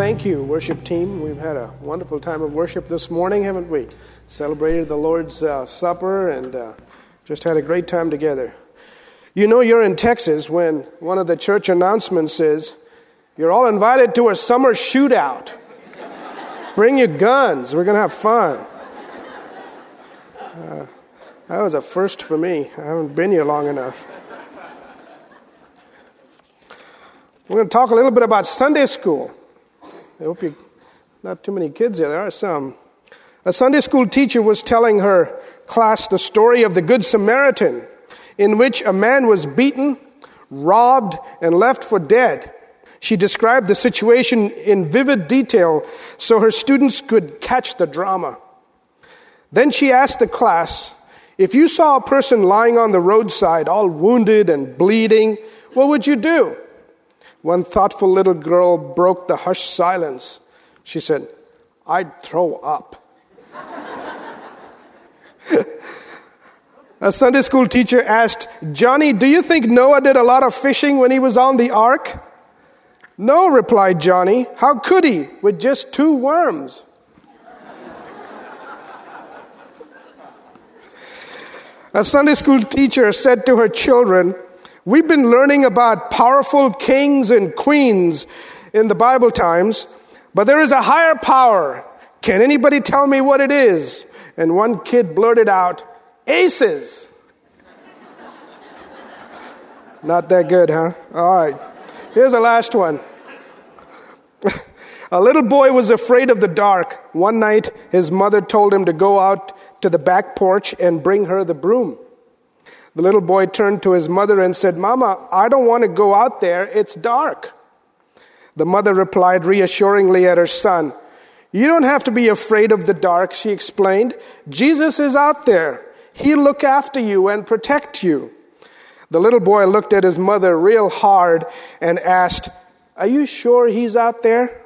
thank you, worship team. We've had a wonderful time of worship this morning, haven't we? Celebrated the Lord's uh, Supper and uh, just had a great time together. You know, you're in Texas when one of the church announcements is, You're all invited to a summer shootout. Bring your guns, we're going to have fun. Uh, that was a first for me. I haven't been here long enough. We're going to talk a little bit about Sunday school. I hope you, not too many kids here. There are some. A Sunday school teacher was telling her class the story of the Good Samaritan, in which a man was beaten, robbed, and left for dead. She described the situation in vivid detail so her students could catch the drama. Then she asked the class, if you saw a person lying on the roadside, all wounded and bleeding, what would you do? One thoughtful little girl broke the hushed silence. She said, I'd throw up. a Sunday school teacher asked, Johnny, do you think Noah did a lot of fishing when he was on the ark? No, replied Johnny. How could he with just two worms? a Sunday school teacher said to her children, We've been learning about powerful kings and queens in the Bible times, but there is a higher power. Can anybody tell me what it is? And one kid blurted out, Aces. Not that good, huh? All right. Here's the last one. a little boy was afraid of the dark. One night, his mother told him to go out to the back porch and bring her the broom. The little boy turned to his mother and said, Mama, I don't want to go out there. It's dark. The mother replied reassuringly at her son, You don't have to be afraid of the dark, she explained. Jesus is out there. He'll look after you and protect you. The little boy looked at his mother real hard and asked, Are you sure he's out there?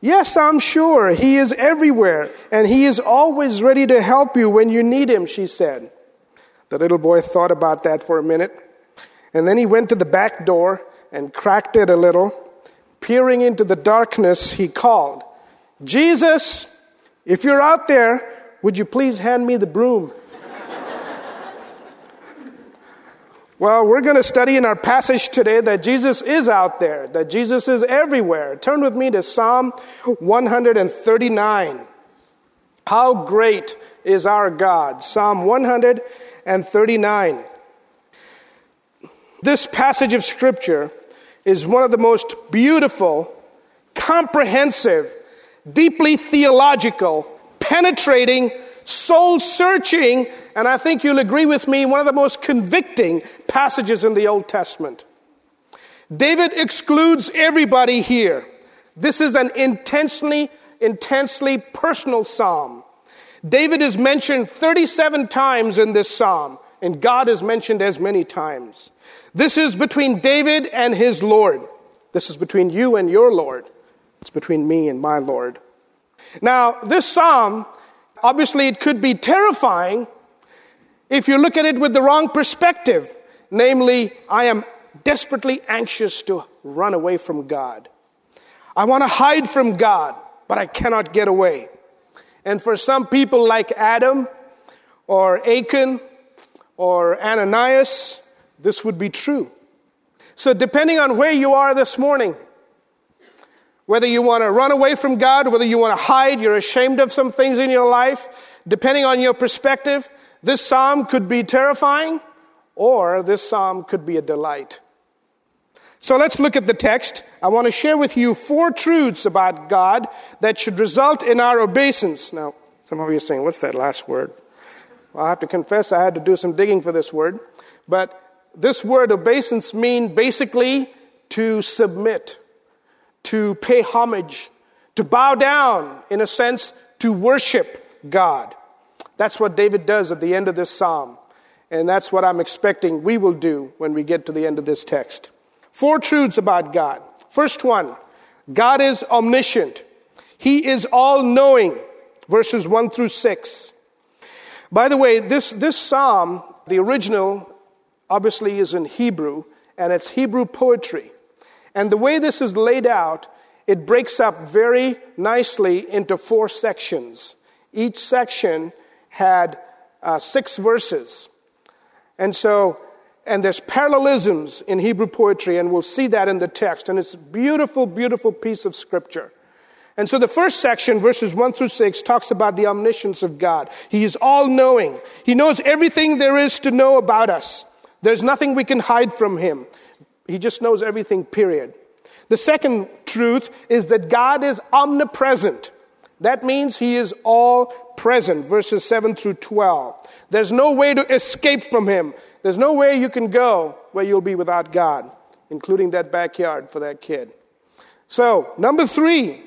Yes, I'm sure. He is everywhere, and he is always ready to help you when you need him, she said. The little boy thought about that for a minute, and then he went to the back door and cracked it a little. Peering into the darkness, he called, Jesus, if you're out there, would you please hand me the broom? well, we're going to study in our passage today that Jesus is out there, that Jesus is everywhere. Turn with me to Psalm 139. How great is our God? Psalm 139 and 39. This passage of Scripture is one of the most beautiful, comprehensive, deeply theological, penetrating, soul searching, and I think you'll agree with me, one of the most convicting passages in the Old Testament. David excludes everybody here. This is an intensely, intensely personal psalm. David is mentioned 37 times in this psalm, and God is mentioned as many times. This is between David and his Lord. This is between you and your Lord. It's between me and my Lord. Now, this psalm, obviously, it could be terrifying if you look at it with the wrong perspective. Namely, I am desperately anxious to run away from God. I want to hide from God, but I cannot get away. And for some people like Adam or Achan or Ananias, this would be true. So, depending on where you are this morning, whether you want to run away from God, whether you want to hide, you're ashamed of some things in your life, depending on your perspective, this psalm could be terrifying or this psalm could be a delight. So let's look at the text. I want to share with you four truths about God that should result in our obeisance. Now, some of you are saying, what's that last word? Well, I have to confess I had to do some digging for this word. But this word obeisance means basically to submit, to pay homage, to bow down, in a sense, to worship God. That's what David does at the end of this psalm. And that's what I'm expecting we will do when we get to the end of this text. Four truths about God. First one God is omniscient, He is all knowing. Verses 1 through 6. By the way, this, this psalm, the original, obviously is in Hebrew, and it's Hebrew poetry. And the way this is laid out it breaks up very nicely into four sections. Each section had uh, six verses. And so, and there's parallelisms in Hebrew poetry, and we'll see that in the text. And it's a beautiful, beautiful piece of scripture. And so the first section, verses 1 through 6, talks about the omniscience of God. He is all knowing. He knows everything there is to know about us. There's nothing we can hide from Him. He just knows everything, period. The second truth is that God is omnipresent. That means He is all present, verses 7 through 12. There's no way to escape from Him. There's no way you can go where you'll be without God, including that backyard for that kid. So, number three,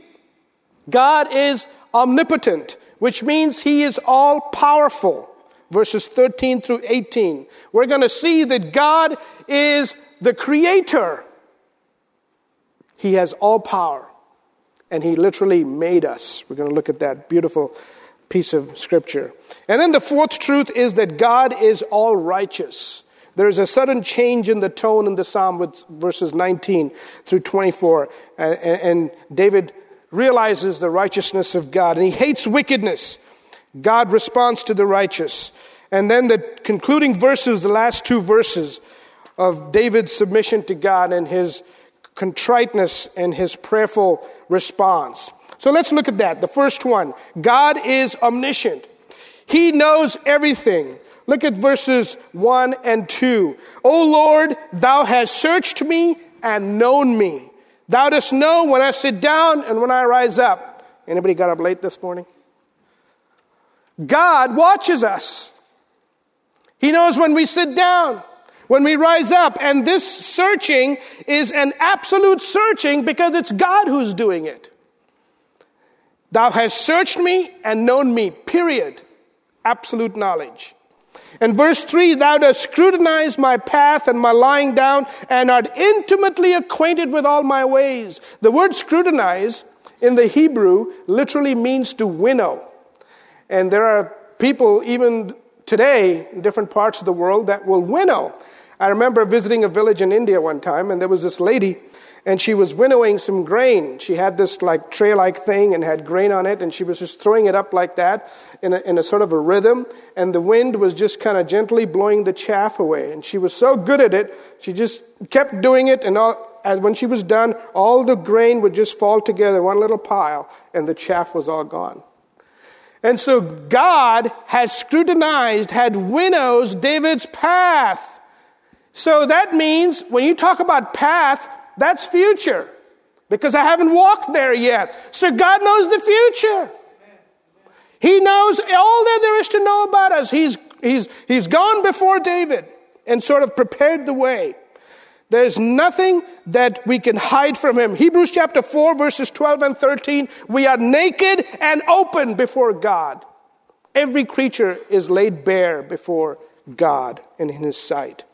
God is omnipotent, which means He is all powerful. Verses 13 through 18. We're going to see that God is the creator he has all power, and He literally made us. We're going to look at that beautiful piece of scripture. And then the fourth truth is that God is all righteous. There is a sudden change in the tone in the psalm with verses 19 through 24. And, David realizes the righteousness of God and he hates wickedness. God responds to the righteous. And then the concluding verses, the last two verses of David's submission to God and his contriteness and his prayerful response. So let's look at that. The first one God is omniscient, He knows everything. Look at verses 1 and 2. O Lord, thou hast searched me and known me. Thou dost know when I sit down and when I rise up. Anybody got up late this morning? God watches us. He knows when we sit down when we rise up. And this searching is an absolute searching because it's God who's doing it. Thou hast searched me and known me, period. Absolute knowledge. And verse 3 Thou dost scrutinize my path and my lying down, and art intimately acquainted with all my ways. The word scrutinize in the Hebrew literally means to winnow. And there are people, even today, in different parts of the world, that will winnow. I remember visiting a village in India one time, and there was this lady, and she was winnowing some grain. She had this like tray like thing and had grain on it, and she was just throwing it up like that in a, in a sort of a rhythm, and the wind was just kind of gently blowing the chaff away. And she was so good at it, she just kept doing it, and all, when she was done, all the grain would just fall together, one little pile, and the chaff was all gone. And so God has scrutinized, had winnows David's path. So that means when you talk about path, that's future. Because I haven't walked there yet. So God knows the future. He knows all that there is to know about us. He's, he's, he's gone before David and sort of prepared the way. There's nothing that we can hide from him. Hebrews chapter 4, verses 12 and 13. We are naked and open before God. Every creature is laid bare before God and in his sight.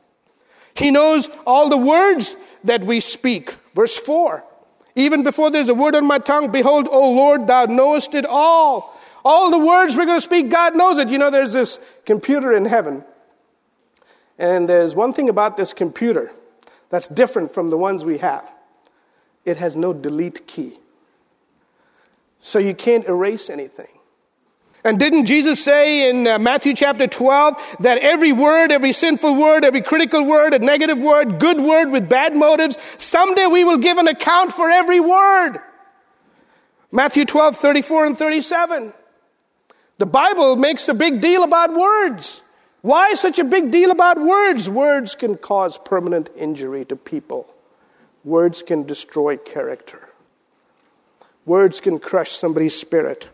He knows all the words that we speak. Verse 4. Even before there's a word on my tongue, behold, O Lord, thou knowest it all. All the words we're going to speak, God knows it. You know, there's this computer in heaven. And there's one thing about this computer that's different from the ones we have it has no delete key. So you can't erase anything. And didn't Jesus say in uh, Matthew chapter 12 that every word, every sinful word, every critical word, a negative word, good word with bad motives, someday we will give an account for every word. Matthew 12, 34 and 37. The Bible makes a big deal about words. Why such a big deal about words? Words can cause permanent injury to people. Words can destroy character. Words can crush somebody's spirit.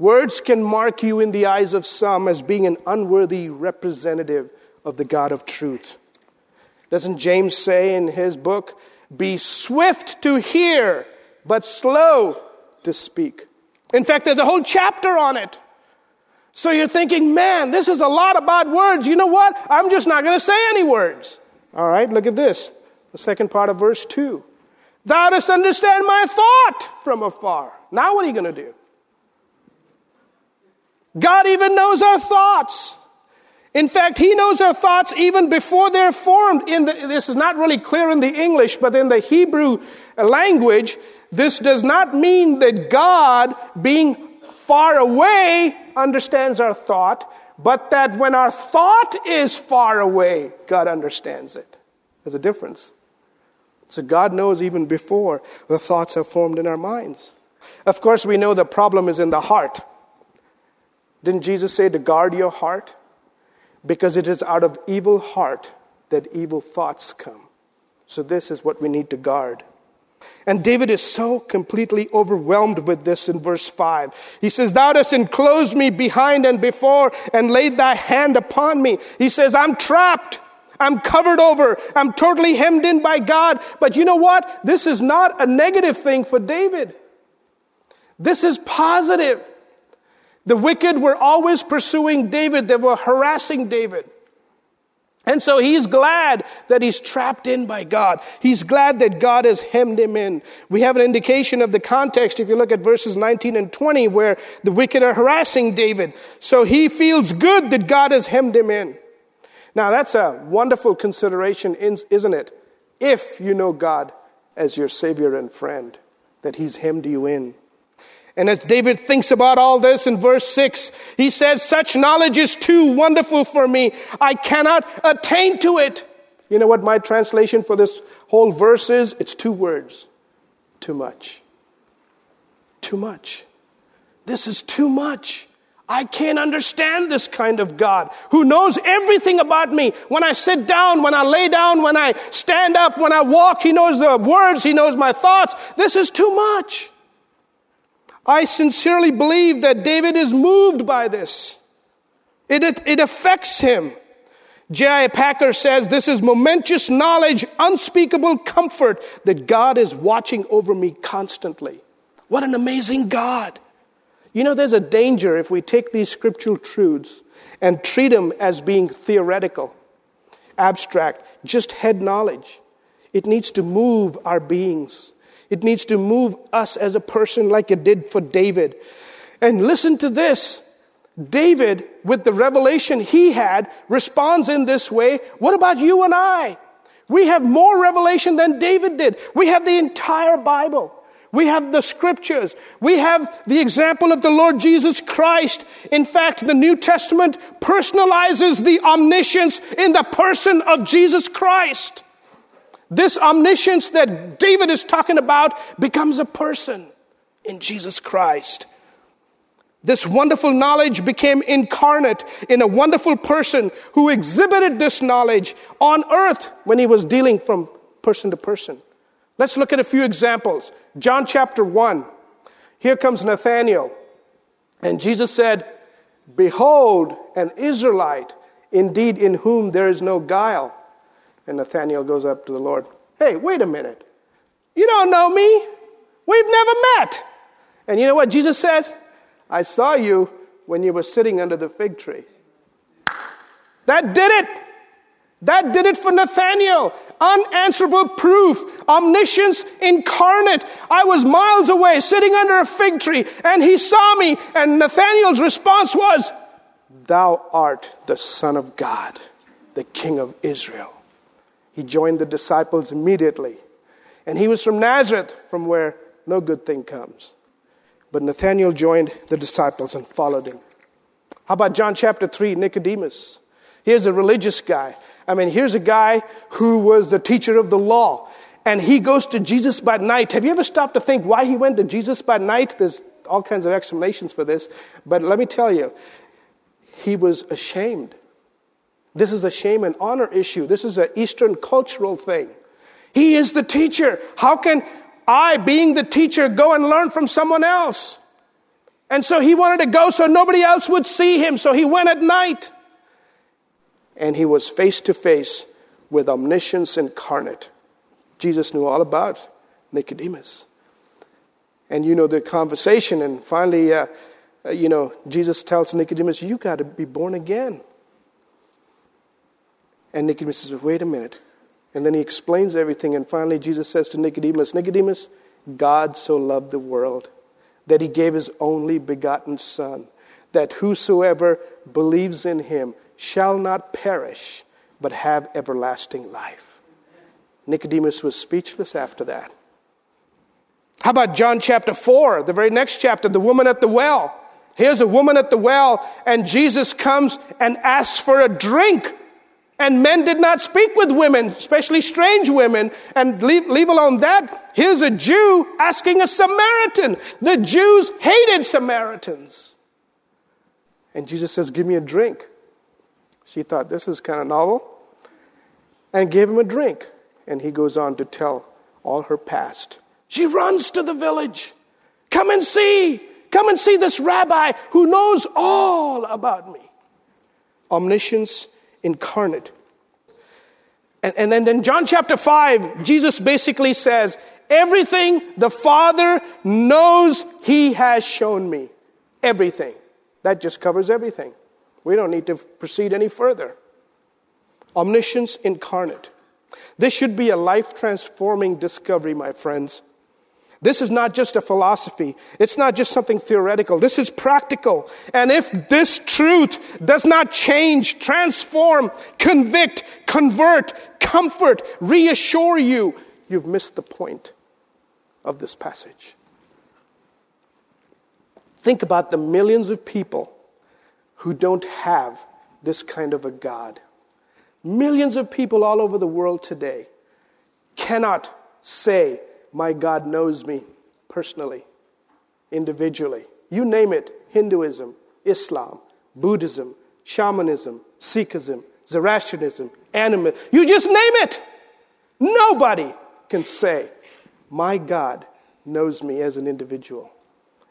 Words can mark you in the eyes of some as being an unworthy representative of the God of truth. Doesn't James say in his book, Be swift to hear, but slow to speak? In fact, there's a whole chapter on it. So you're thinking, man, this is a lot about words. You know what? I'm just not going to say any words. All right, look at this. The second part of verse 2. Thou dost understand my thought from afar. Now what are you going to do? God even knows our thoughts. In fact, He knows our thoughts even before they're formed. In the, this is not really clear in the English, but in the Hebrew language, this does not mean that God, being far away, understands our thought, but that when our thought is far away, God understands it. There's a difference. So God knows even before the thoughts are formed in our minds. Of course, we know the problem is in the heart. Didn't Jesus say to guard your heart? Because it is out of evil heart that evil thoughts come. So this is what we need to guard. And David is so completely overwhelmed with this in verse 5. He says, Thou dost enclose me behind and before and laid thy hand upon me. He says, I'm trapped. I'm covered over. I'm totally hemmed in by God. But you know what? This is not a negative thing for David. This is positive. The wicked were always pursuing David, they were harassing David. And so he's glad that he's trapped in by God. He's glad that God has hemmed him in. We have an indication of the context if you look at verses 19 and 20 where the wicked are harassing David. So he feels good that God has hemmed him in. Now that's a wonderful consideration, isn't it? If you know God as your Savior and friend, that he's hemmed you in. And as David thinks about all this in verse 6, he says, Such knowledge is too wonderful for me. I cannot attain to it. You know what my translation for this whole verse is? It's two words too much. Too much. This is too much. I can't understand this kind of God who knows everything about me. When I sit down, when I lay down, when I stand up, when I walk, He knows the words, He knows my thoughts. This is too much. I sincerely believe that David is moved by this. It, it, it affects him. J.I. Packer says, This is momentous knowledge, unspeakable comfort that God is watching over me constantly. What an amazing God. You know, there's a danger if we take these scriptural truths and treat them as being theoretical, abstract, just head knowledge. It needs to move our beings. It needs to move us as a person like it did for David. And listen to this. David, with the revelation he had, responds in this way. What about you and I? We have more revelation than David did. We have the entire Bible. We have the scriptures. We have the example of the Lord Jesus Christ. In fact, the New Testament personalizes the omniscience in the person of Jesus Christ. This omniscience that David is talking about becomes a person in Jesus Christ. This wonderful knowledge became incarnate in a wonderful person who exhibited this knowledge on earth when he was dealing from person to person. Let's look at a few examples. John chapter 1. Here comes Nathanael. And Jesus said, Behold, an Israelite, indeed in whom there is no guile. And Nathanael goes up to the Lord. Hey, wait a minute. You don't know me. We've never met. And you know what Jesus says? I saw you when you were sitting under the fig tree. That did it. That did it for Nathanael. Unanswerable proof. Omniscience incarnate. I was miles away sitting under a fig tree and he saw me and Nathanael's response was, Thou art the Son of God, the King of Israel. He joined the disciples immediately. And he was from Nazareth, from where no good thing comes. But Nathanael joined the disciples and followed him. How about John chapter 3, Nicodemus? Here's a religious guy. I mean, here's a guy who was the teacher of the law. And he goes to Jesus by night. Have you ever stopped to think why he went to Jesus by night? There's all kinds of explanations for this. But let me tell you, he was ashamed. This is a shame and honor issue. This is an Eastern cultural thing. He is the teacher. How can I, being the teacher, go and learn from someone else? And so he wanted to go so nobody else would see him. So he went at night. And he was face to face with omniscience incarnate. Jesus knew all about Nicodemus. And you know the conversation. And finally, uh, uh you know, Jesus tells Nicodemus, You got to be born again. And Nicodemus says, Wait a minute. And then he explains everything. And finally, Jesus says to Nicodemus, Nicodemus, God so loved the world that he gave his only begotten Son, that whosoever believes in him shall not perish, but have everlasting life. Nicodemus was speechless after that. How about John chapter 4, the very next chapter, the woman at the well? Here's a woman at the well, and Jesus comes and asks for a drink. And men did not speak with women, especially strange women. And leave, leave alone that. Here's a Jew asking a Samaritan. The Jews hated Samaritans. And Jesus says, Give me a drink. She thought this is kind of novel and gave him a drink. And he goes on to tell all her past. She runs to the village. Come and see. Come and see this rabbi who knows all about me. Omniscience incarnate. And, and then in John chapter 5, Jesus basically says, Everything the Father knows, He has shown me. Everything. That just covers everything. We don't need to proceed any further. Omniscience incarnate. This should be a life transforming discovery, my friends. This is not just a philosophy. It's not just something theoretical. This is practical. And if this truth does not change, transform, convict, convert, comfort, reassure you, you've missed the point of this passage. Think about the millions of people who don't have this kind of a God. Millions of people all over the world today cannot say, My God knows me personally, individually. You name it Hinduism, Islam, Buddhism, shamanism, Sikhism, Zoroastrianism, animism. You just name it. Nobody can say, My God knows me as an individual.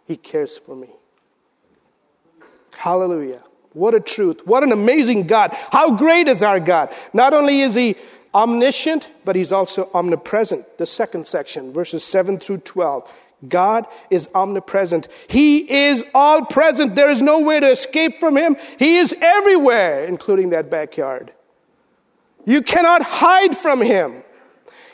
He cares for me. Hallelujah. What a truth. What an amazing God. How great is our God? Not only is He omniscient, but He's also omnipresent. The second section, verses 7 through 12. God is omnipresent. He is all present. There is no way to escape from Him. He is everywhere, including that backyard. You cannot hide from Him.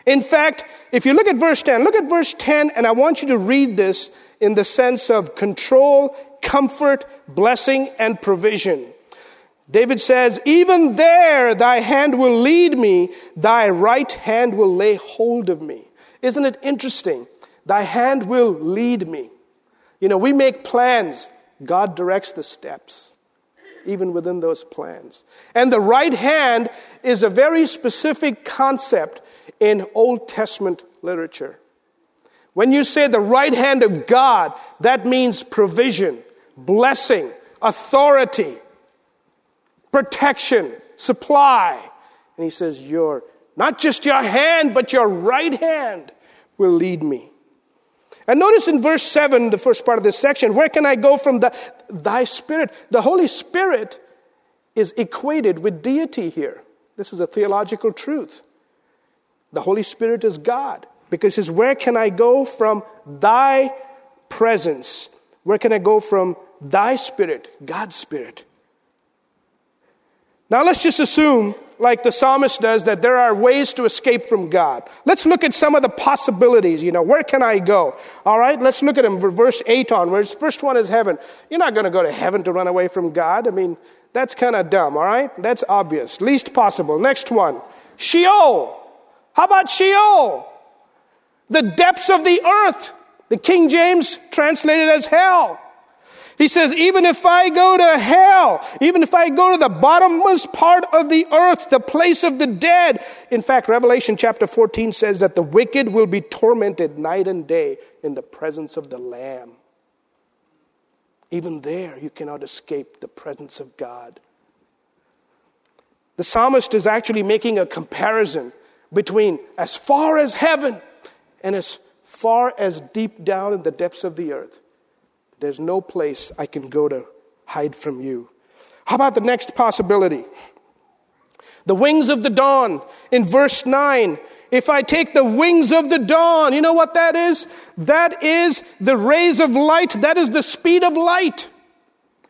In fact, if you look at verse 10, look at verse 10, and I want you to read this in the sense of control comfort, blessing, and provision. David says, Even there thy hand will lead me, thy right hand will lay hold of me. Isn't it interesting? Thy hand will lead me. You know, we make plans, God directs the steps, even within those plans. And the right hand is a very specific concept in Old Testament literature. When you say the right hand of God, that means provision, blessing, authority, protection, supply. And he says, Your, not just your hand, but your right hand will lead me. And notice in verse 7, the first part of this section, where can I go from the, thy spirit? The Holy Spirit is equated with deity here. This is a theological truth. The Holy Spirit is God. Because he says, Where can I go from thy presence? Where can I go from thy spirit, God's spirit. Now let's just assume, like the psalmist does, that there are ways to escape from God. Let's look at some of the possibilities. You know, where can I go? All right, let's look at them. Verse 8 onwards. First one is heaven. You're not going to go to heaven to run away from God. I mean, that's kind of dumb, all right? That's obvious. Least possible. Next one Sheol. How about Sheol? The depths of the earth. The King James translated as hell. He says, even if I go to hell, even if I go to the bottomless part of the earth, the place of the dead. In fact, Revelation chapter 14 says that the wicked will be tormented night and day in the presence of the Lamb. Even there, you cannot escape the presence of God. The psalmist is actually making a comparison between as far as heaven and as far as deep down in the depths of the earth. There's no place I can go to hide from you. How about the next possibility? The wings of the dawn in verse 9. If I take the wings of the dawn, you know what that is? That is the rays of light. That is the speed of light.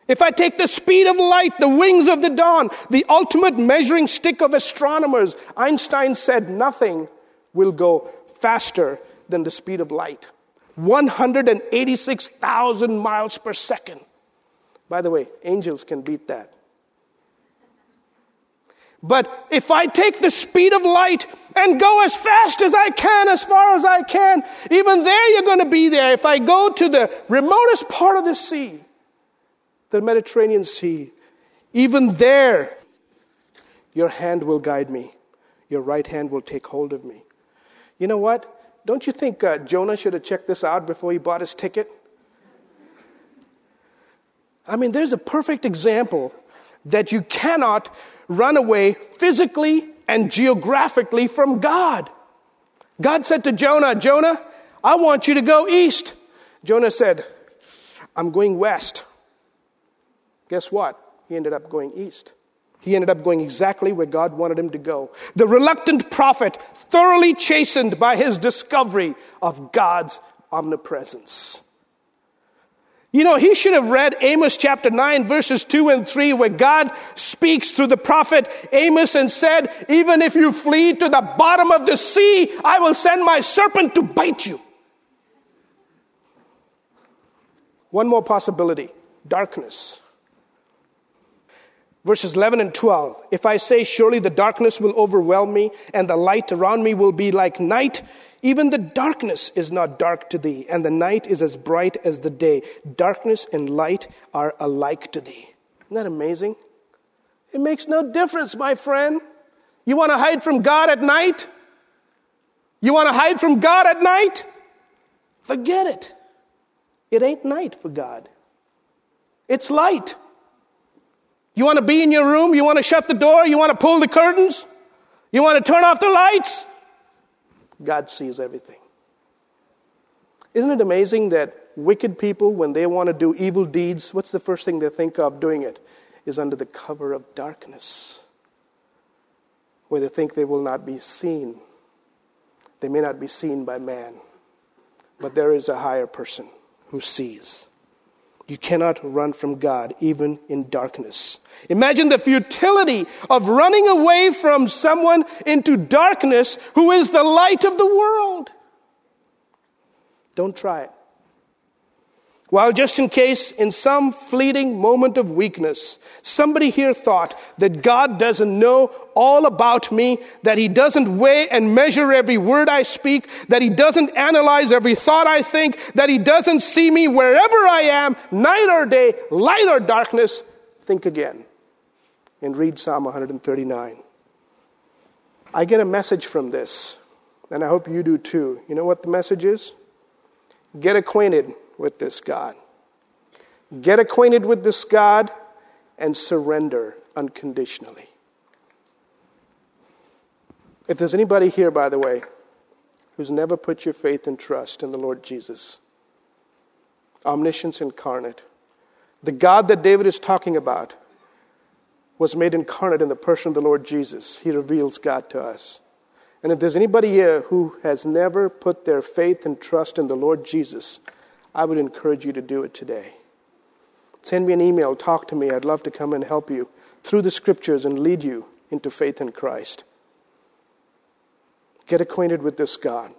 If I take the speed of light, the wings of the dawn, the ultimate measuring stick of astronomers, Einstein said nothing will go faster than the speed of light. 186,000 miles per second. By the way, angels can beat that. But if I take the speed of light and go as fast as I can, as far as I can, even there you're going to be there. If I go to the remotest part of the sea, the Mediterranean Sea, even there, your hand will guide me. Your right hand will take hold of me. You know what? Don't you think uh, Jonah should have checked this out before he bought his ticket? I mean, there's a perfect example that you cannot run away physically and geographically from God. God said to Jonah, Jonah, I want you to go east. Jonah said, I'm going west. Guess what? He ended up going east. He ended up going exactly where God wanted him to go. The reluctant prophet, thoroughly chastened by his discovery of God's omnipresence. You know, he should have read Amos chapter 9, verses 2 and 3, where God speaks through the prophet Amos and said, Even if you flee to the bottom of the sea, I will send my serpent to bite you. One more possibility darkness. Verses 11 and 12. If I say, Surely the darkness will overwhelm me, and the light around me will be like night, even the darkness is not dark to thee, and the night is as bright as the day. Darkness and light are alike to thee. Isn't that amazing? It makes no difference, my friend. You want to hide from God at night? You want to hide from God at night? Forget it. It ain't night for God, it's light. You want to be in your room? You want to shut the door? You want to pull the curtains? You want to turn off the lights? God sees everything. Isn't it amazing that wicked people, when they want to do evil deeds, what's the first thing they think of doing it? Is under the cover of darkness, where they think they will not be seen. They may not be seen by man, but there is a higher person who sees. You cannot run from God, even in darkness. Imagine the futility of running away from someone into darkness who is the light of the world. Don't try it. While just in case, in some fleeting moment of weakness, somebody here thought that God doesn't know all about me, that He doesn't weigh and measure every word I speak, that He doesn't analyze every thought I think, that He doesn't see me wherever I am, night or day, light or darkness, think again and read Psalm 139. I get a message from this, and I hope you do too. You know what the message is? Get acquainted with this God. Get acquainted with this God and surrender unconditionally. If there's anybody here, by the way, who's never put your faith and trust in the Lord Jesus, omniscience incarnate, the God that David is talking about was made incarnate in the person of the Lord Jesus. He reveals God to us. And if there's anybody here who has never put their faith and trust in the Lord Jesus, I would encourage you to do it today. Send me an email, talk to me. I'd love to come and help you through the scriptures and lead you into faith in Christ. Get acquainted with this God.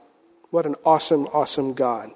What an awesome, awesome God.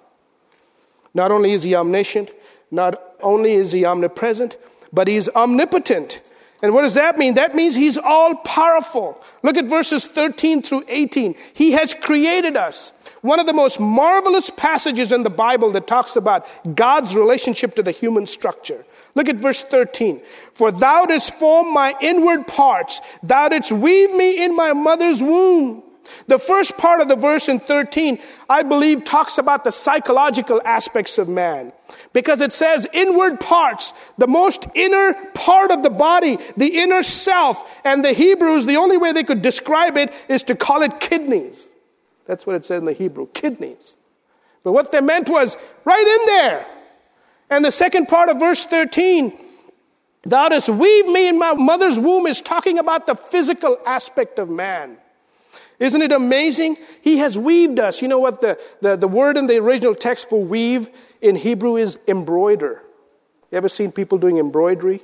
Not only is he omniscient, not only is he omnipresent, but he's omnipotent. And what does that mean? That means he's all powerful. Look at verses 13 through 18. He has created us. One of the most marvelous passages in the Bible that talks about God's relationship to the human structure. Look at verse 13. For thou didst form my inward parts, thou didst weave me in my mother's womb. The first part of the verse in 13, I believe, talks about the psychological aspects of man. Because it says inward parts, the most inner part of the body, the inner self. And the Hebrews, the only way they could describe it is to call it kidneys. That's what it said in the Hebrew kidneys. But what they meant was right in there. And the second part of verse 13, thou dost weave me in my mother's womb, is talking about the physical aspect of man. Isn't it amazing? He has weaved us. You know what the, the, the word in the original text for weave in Hebrew is embroider. You ever seen people doing embroidery?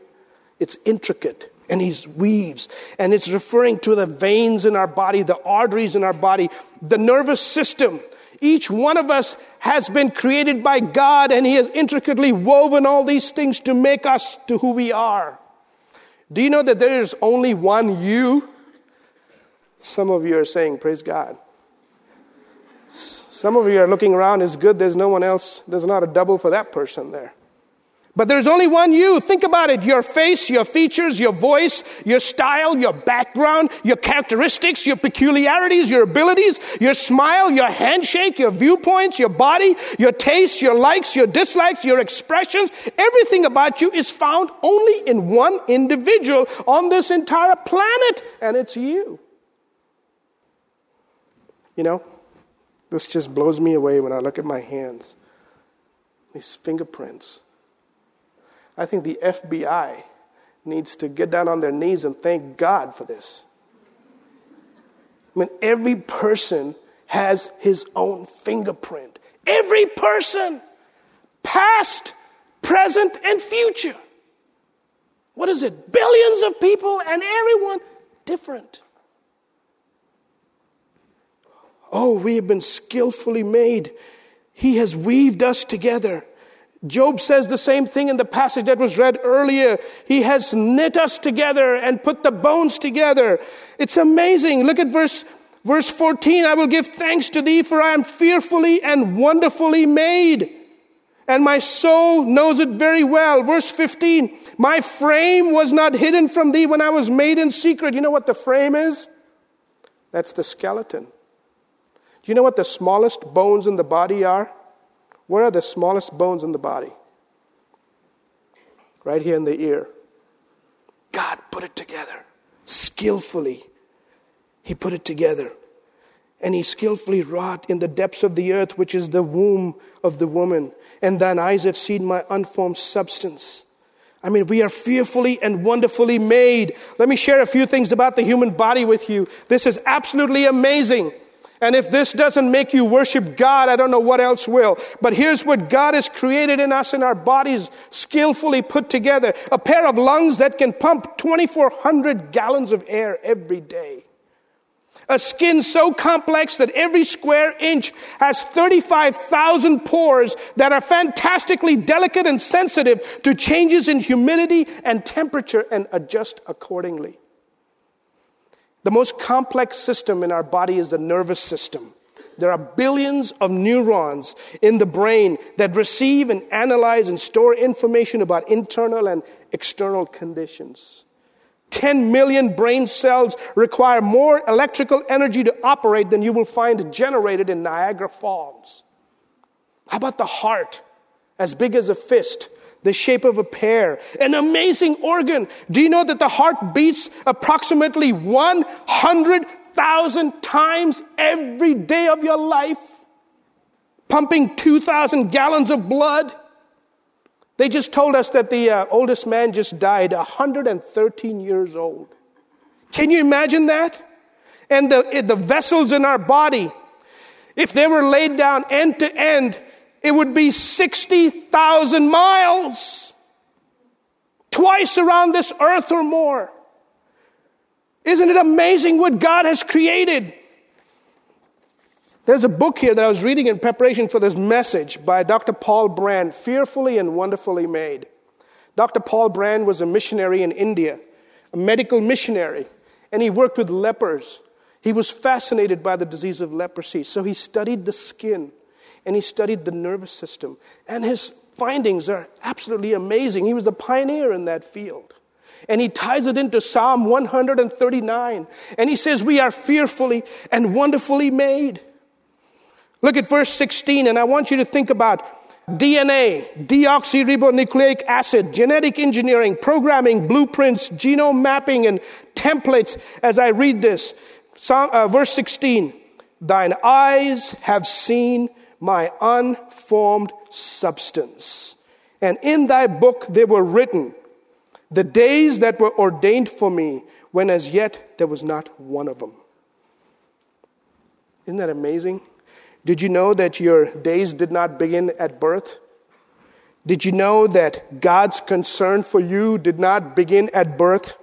It's intricate and he weaves. And it's referring to the veins in our body, the arteries in our body, the nervous system. Each one of us has been created by God and he has intricately woven all these things to make us to who we are. Do you know that there is only one you? Some of you are saying, Praise God. Some of you are looking around, it's good there's no one else, there's not a double for that person there. But there's only one you. Think about it. Your face, your features, your voice, your style, your background, your characteristics, your peculiarities, your abilities, your smile, your handshake, your viewpoints, your body, your tastes, your likes, your dislikes, your expressions. Everything about you is found only in one individual on this entire planet, and it's you. You know, this just blows me away when I look at my hands. These fingerprints. I think the FBI needs to get down on their knees and thank God for this. I mean, every person has his own fingerprint. Every person, past, present, and future. What is it? Billions of people and everyone different. Oh, we have been skillfully made. He has weaved us together. Job says the same thing in the passage that was read earlier. He has knit us together and put the bones together. It's amazing. Look at verse, verse 14. I will give thanks to thee for I am fearfully and wonderfully made. And my soul knows it very well. Verse 15. My frame was not hidden from thee when I was made in secret. You know what the frame is? That's the skeleton. Do you know what the smallest bones in the body are? Where are the smallest bones in the body? Right here in the ear. God put it together skillfully. He put it together. And he skillfully wrought in the depths of the earth, which is the womb of the woman. And thine eyes have seen my unformed substance. I mean, we are fearfully and wonderfully made. Let me share a few things about the human body with you. This is absolutely amazing. And if this doesn't make you worship God, I don't know what else will. But here's what God has created in us in our bodies, skillfully put together. A pair of lungs that can pump 2,400 gallons of air every day. A skin so complex that every square inch has 35,000 pores that are fantastically delicate and sensitive to changes in humidity and temperature and adjust accordingly. The most complex system in our body is the nervous system. There are billions of neurons in the brain that receive and analyze and store information about internal and external conditions. 10 million brain cells require more electrical energy to operate than you will find generated in Niagara Falls. How about the heart? As big as a fist, the shape of a pear, an amazing organ. Do you know that the heart beats approximately 100,000 times every day of your life? Pumping 2,000 gallons of blood? They just told us that the uh, oldest man just died, 113 years old. Can you imagine that? And the, the vessels in our body, if they were laid down end to end, it would be 60,000 miles, twice around this earth or more. Isn't it amazing what God has created? There's a book here that I was reading in preparation for this message by Dr. Paul Brand, Fearfully and Wonderfully Made. Dr. Paul Brand was a missionary in India, a medical missionary, and he worked with lepers. He was fascinated by the disease of leprosy, so he studied the skin and he studied the nervous system. And his findings are absolutely amazing. He was a pioneer in that field. And he ties it into Psalm 139. And he says, We are fearfully and wonderfully made. Look at verse 16, and I want you to think about DNA, deoxyribonucleic acid, genetic engineering, programming, blueprints, genome mapping, and templates as I read this. Psalm, uh, verse 16 Thine eyes have seen my unformed substance. And in thy book they were written, the days that were ordained for me, when as yet there was not one of them. Isn't that amazing? Did you know that your days did not begin at birth? Did you know that God's concern for you did not begin at birth?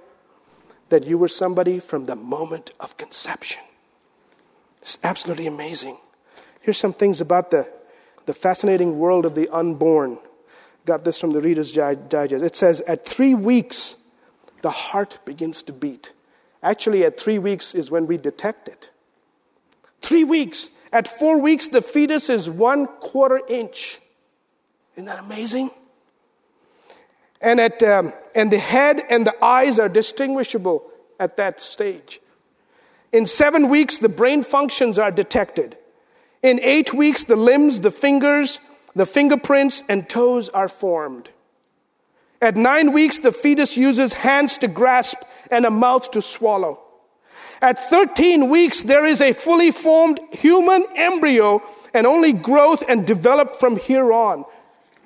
That you were somebody from the moment of conception. It's absolutely amazing. Here's some things about the, the fascinating world of the unborn. Got this from the Reader's Digest. It says, at three weeks, the heart begins to beat. Actually, at three weeks is when we detect it. Three weeks. At four weeks, the fetus is one quarter inch. Isn't that amazing? And, at, um, and the head and the eyes are distinguishable at that stage. In seven weeks, the brain functions are detected. In eight weeks, the limbs, the fingers, the fingerprints, and toes are formed. At nine weeks, the fetus uses hands to grasp and a mouth to swallow. At 13 weeks, there is a fully formed human embryo, and only growth and develop from here on.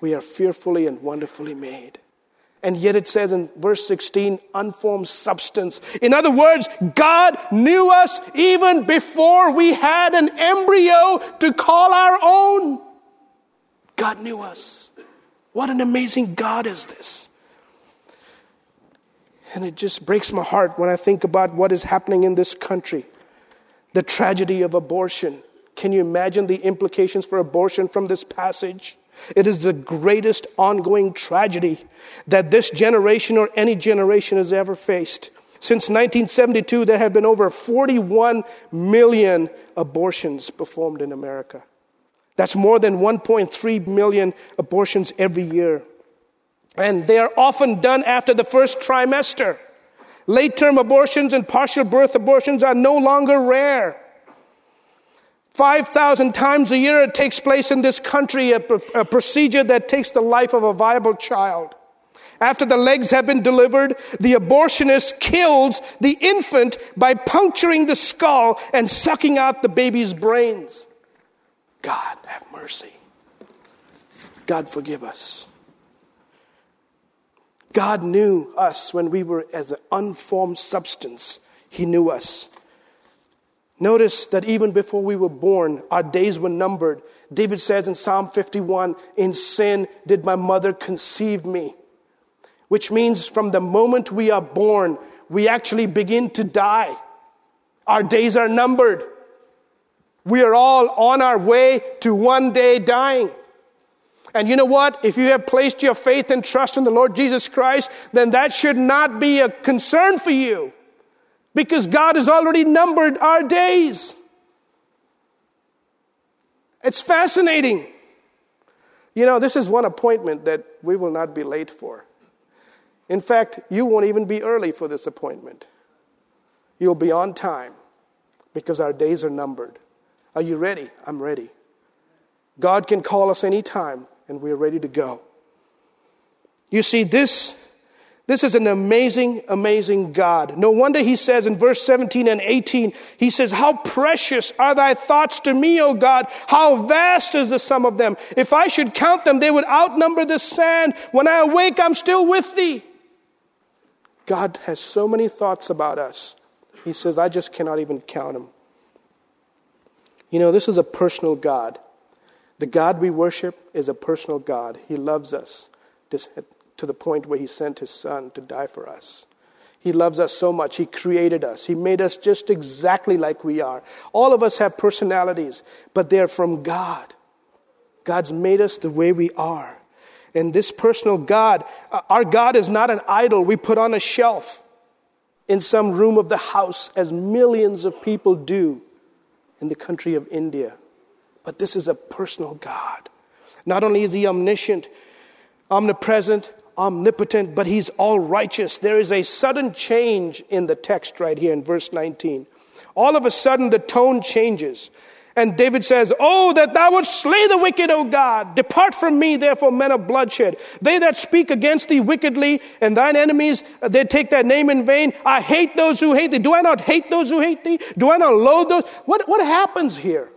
We are fearfully and wonderfully made. And yet it says in verse 16, unformed substance. In other words, God knew us even before we had an embryo to call our own. God knew us. What an amazing God is this. And it just breaks my heart when I think about what is happening in this country. The tragedy of abortion. Can you imagine the implications for abortion from this passage? It is the greatest ongoing tragedy that this generation or any generation has ever faced. Since 1972, there have been over 41 million abortions performed in America. That's more than 1.3 million abortions every year. And they are often done after the first trimester. Late term abortions and partial birth abortions are no longer rare. 5,000 times a year it takes place in this country, a, a, procedure that takes the life of a viable child. After the legs have been delivered, the abortionist kills the infant by puncturing the skull and sucking out the baby's brains. God, have mercy. God, forgive us. God knew us when we were as an unformed substance. He knew us. Notice that even before we were born, our days were numbered. David says in Psalm 51 In sin did my mother conceive me. Which means from the moment we are born, we actually begin to die. Our days are numbered. We are all on our way to one day dying. And you know what? If you have placed your faith and trust in the Lord Jesus Christ, then that should not be a concern for you because God has already numbered our days. It's fascinating. You know, this is one appointment that we will not be late for. In fact, you won't even be early for this appointment. You'll be on time because our days are numbered. Are you ready? I'm ready. God can call us anytime, and we're ready to go. You see, this this is an amazing, amazing God. No wonder he says in verse 17 and 18, he says, How precious are thy thoughts to me, O God! How vast is the sum of them! If I should count them, they would outnumber the sand. When I awake, I'm still with thee. God has so many thoughts about us. He says, I just cannot even count them. You know, this is a personal God. The God we worship is a personal God. He loves us to the point where he sent his son to die for us. He loves us so much. He created us. He made us just exactly like we are. All of us have personalities, but they're from God. God's made us the way we are. And this personal God, uh, our God is not an idol we put on a shelf in some room of the house, as millions of people do in the country of India. But this is a personal God. Not only is He omniscient, omnipresent, omnipotent, but he's all righteous. There is a sudden change in the text right here in verse 19. All of a sudden, the tone changes. And David says, Oh, that thou wouldst slay the wicked, O God. Depart from me, therefore, men of bloodshed. They that speak against thee wickedly, and thine enemies, they take that name in vain. I hate those who hate thee. Do I not hate those who hate thee? Do I not loathe those? What, what happens here?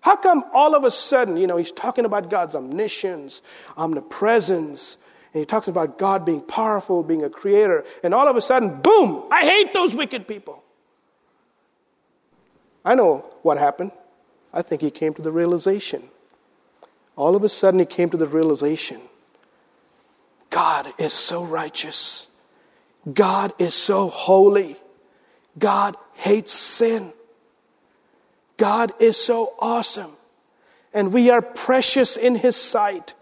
How come all of a sudden, you know, he's talking about God's omniscience, omnipresence, and he talks about God being powerful, being a creator, and all of a sudden, boom, I hate those wicked people. I know what happened. I think he came to the realization. All of a sudden, he came to the realization. God is so righteous, God is so holy, God hates sin, God is so awesome, and we are precious in his sight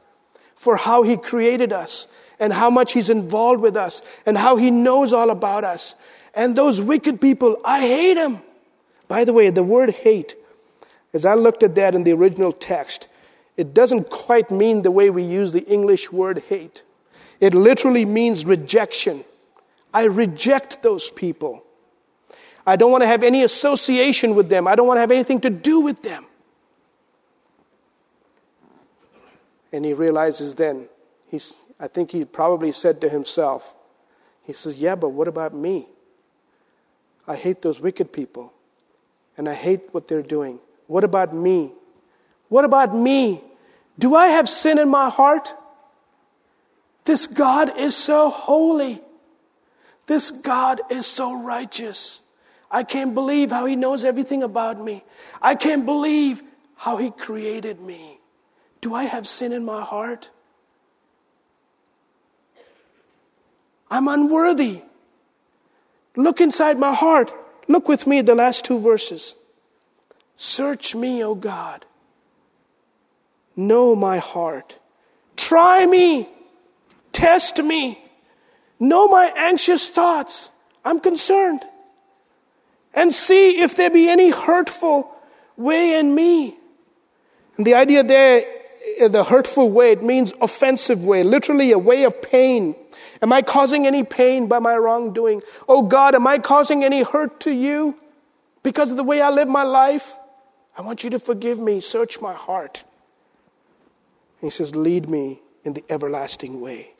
for how He created us and how much He's involved with us and how He knows all about us. And those wicked people, I hate them. By the way, the word hate, as I looked at that in the original text, it doesn't quite mean the way we use the English word hate. It literally means rejection. I reject those people. I don't want to have any association with them. I don't want to have anything to do with them. And he realizes then, he's, I think he probably said to himself, he says, Yeah, but what about me? I hate those wicked people, and I hate what they're doing. What about me? What about me? Do I have sin in my heart? This God is so holy. This God is so righteous. I can't believe how He knows everything about me. I can't believe how He created me. Do I have sin in my heart? I'm unworthy. Look inside my heart. Look with me at the last two verses. Search me, O God. Know my heart. Try me. Test me. Know my anxious thoughts. I'm concerned. And see if there be any hurtful way in me. And the idea there the hurtful way, it means offensive way, literally a way of pain. Am I causing any pain by my wrongdoing? Oh God, am I causing any hurt to you because of the way I live my life? I want you to forgive me, search my heart. he says, Lead me in the everlasting way.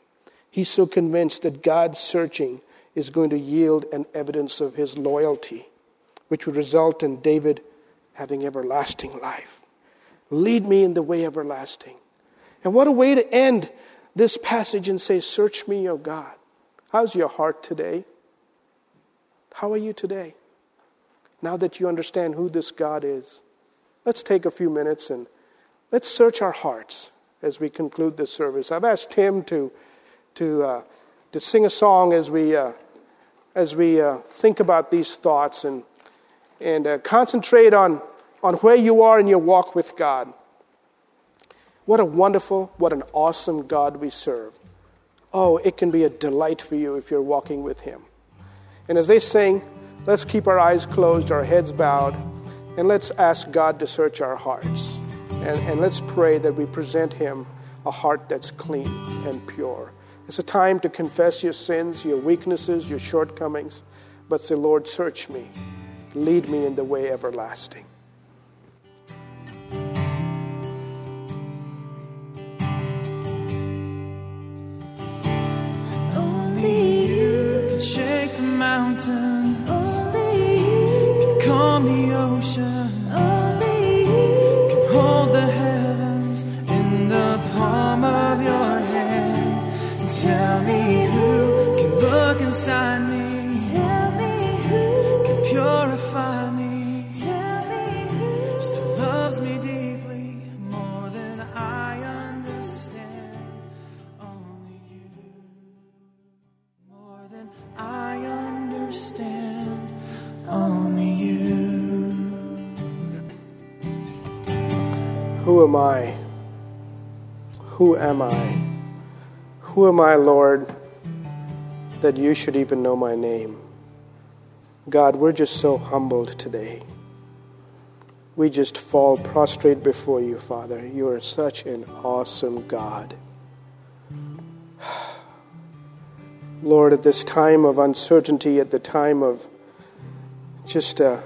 He's so convinced that God's searching is going to yield an evidence of his loyalty, which would result in David having everlasting life. Lead me in the way everlasting. And what a way to end this passage and say, Search me, O God. How's your heart today? How are you today? Now that you understand who this God is, let's take a few minutes and let's search our hearts as we conclude this service. I've asked Tim to, to, uh, to sing a song as we, uh, as we uh, think about these thoughts and, and uh, concentrate on on where you are in your walk with God. What a wonderful, what an awesome God we serve. Oh, it can be a delight for you if you're walking with Him. And as they sing, let's keep our eyes closed, our heads bowed, and let's ask God to search our hearts. And, and let's pray that we present Him a heart that's clean and pure. It's a time to confess your sins, your weaknesses, your shortcomings, but say, Lord, search me. Lead me in the way everlasting. Look inside me. Tell me who can purify me. Tell me who still loves me deeply more than I understand. Only you more than I understand. Only you. Who am I? Who am I? Who am I, Lord, that you should even know my name? God, we're just so humbled today. We just fall prostrate before you, Father. You are such an awesome God. Lord, at this time of uncertainty, at the time of just a,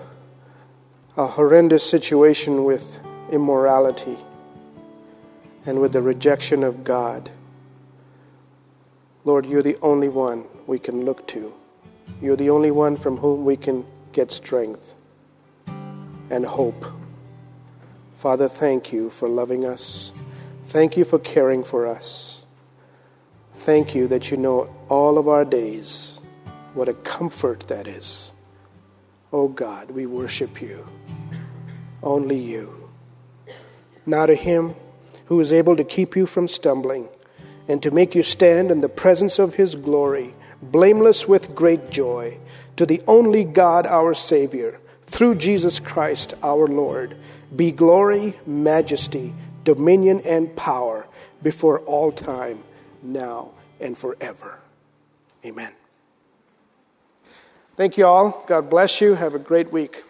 a horrendous situation with immorality and with the rejection of God, Lord, you're the only one we can look to. You're the only one from whom we can get strength and hope. Father, thank you for loving us. Thank you for caring for us. Thank you that you know all of our days. What a comfort that is. Oh God, we worship you. Only you. Now to him who is able to keep you from stumbling and to make you stand in the presence of his glory, blameless with great joy, to the only God our Savior, through Jesus Christ our Lord, be glory, majesty, dominion, and power before all time, now and forever. Amen. Thank you all. God bless you. Have a great week.